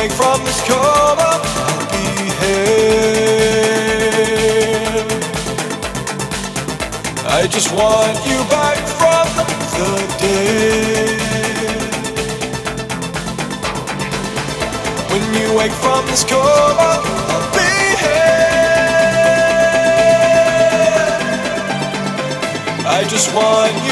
wake from this coma, I'll be here. I just want you back from the dead. When you wake from this coma, I'll be here. I just want you.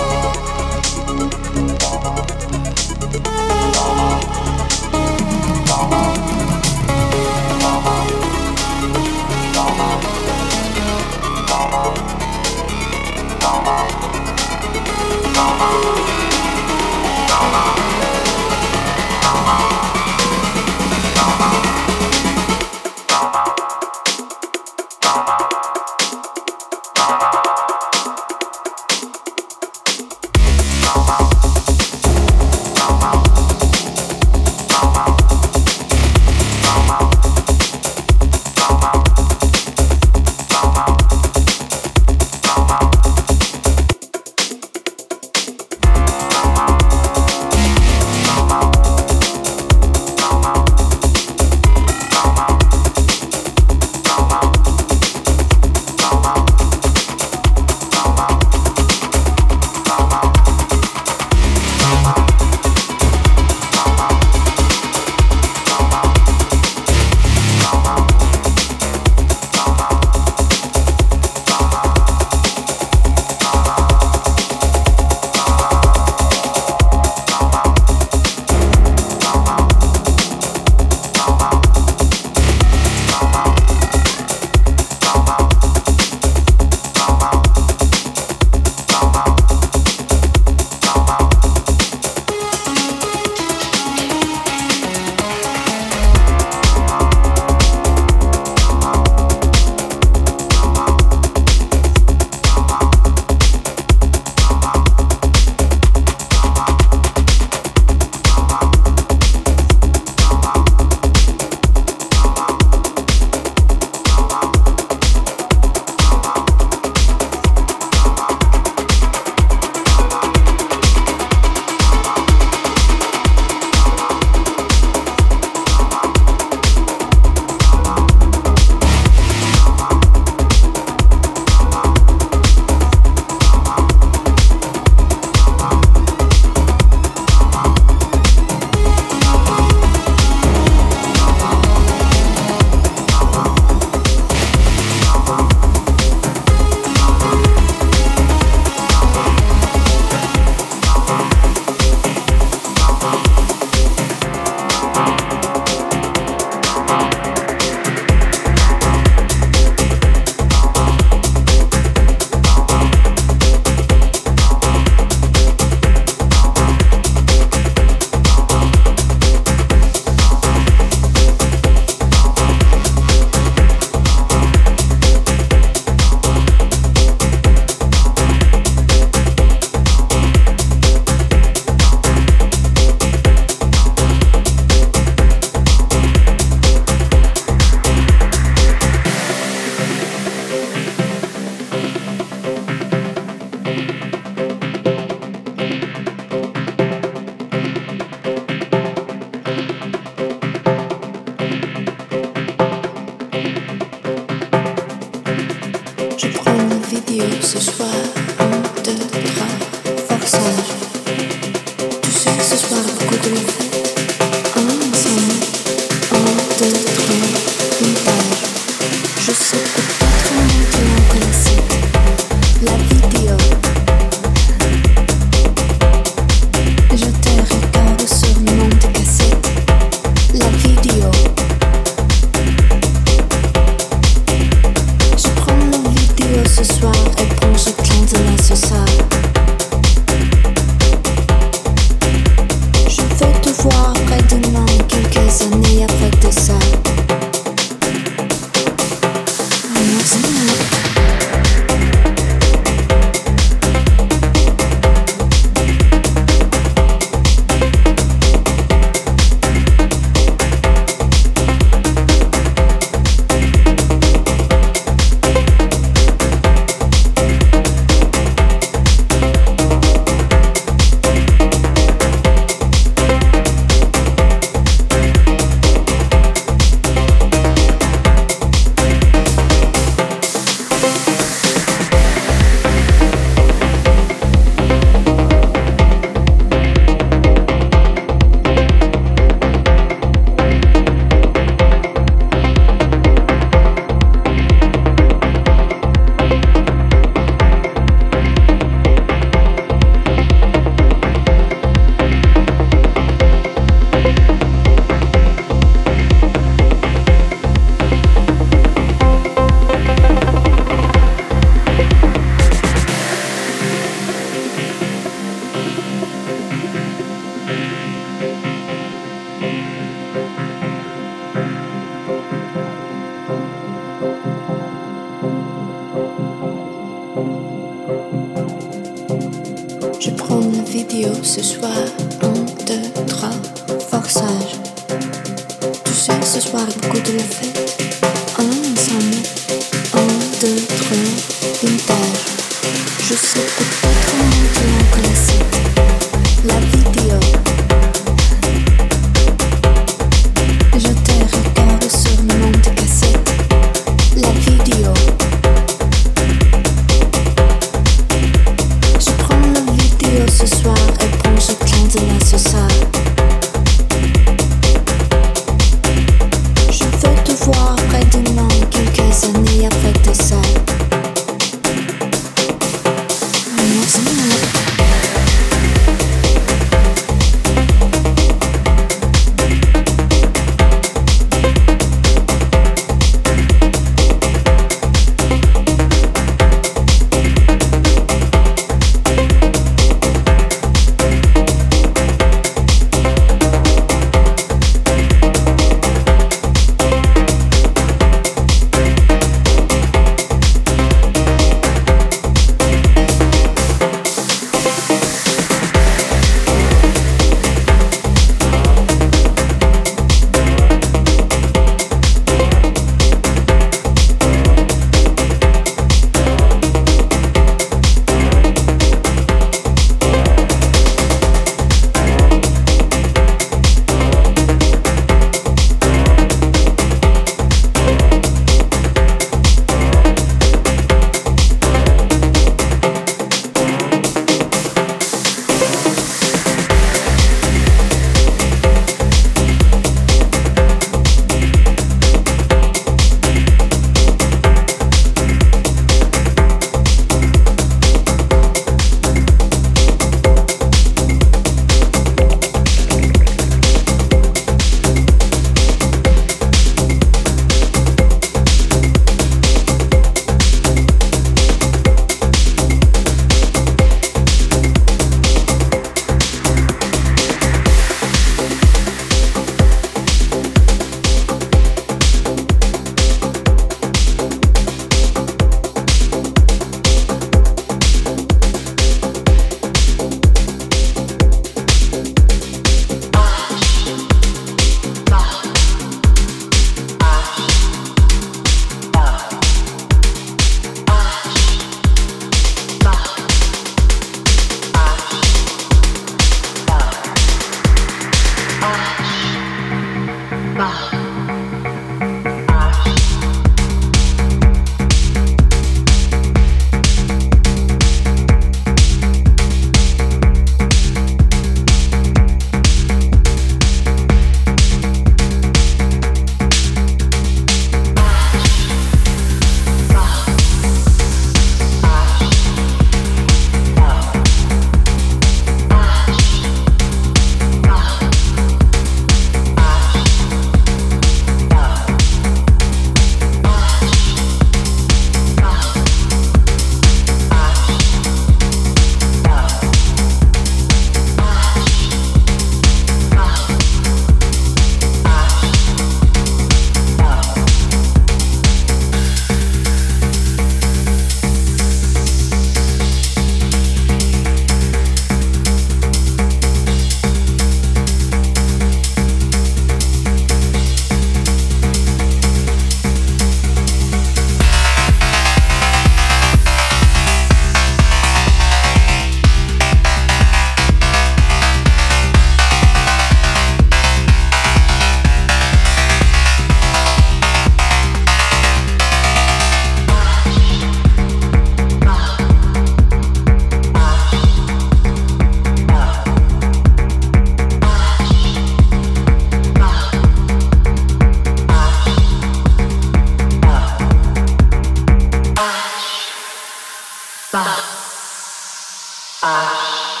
Ash.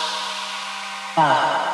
Ash.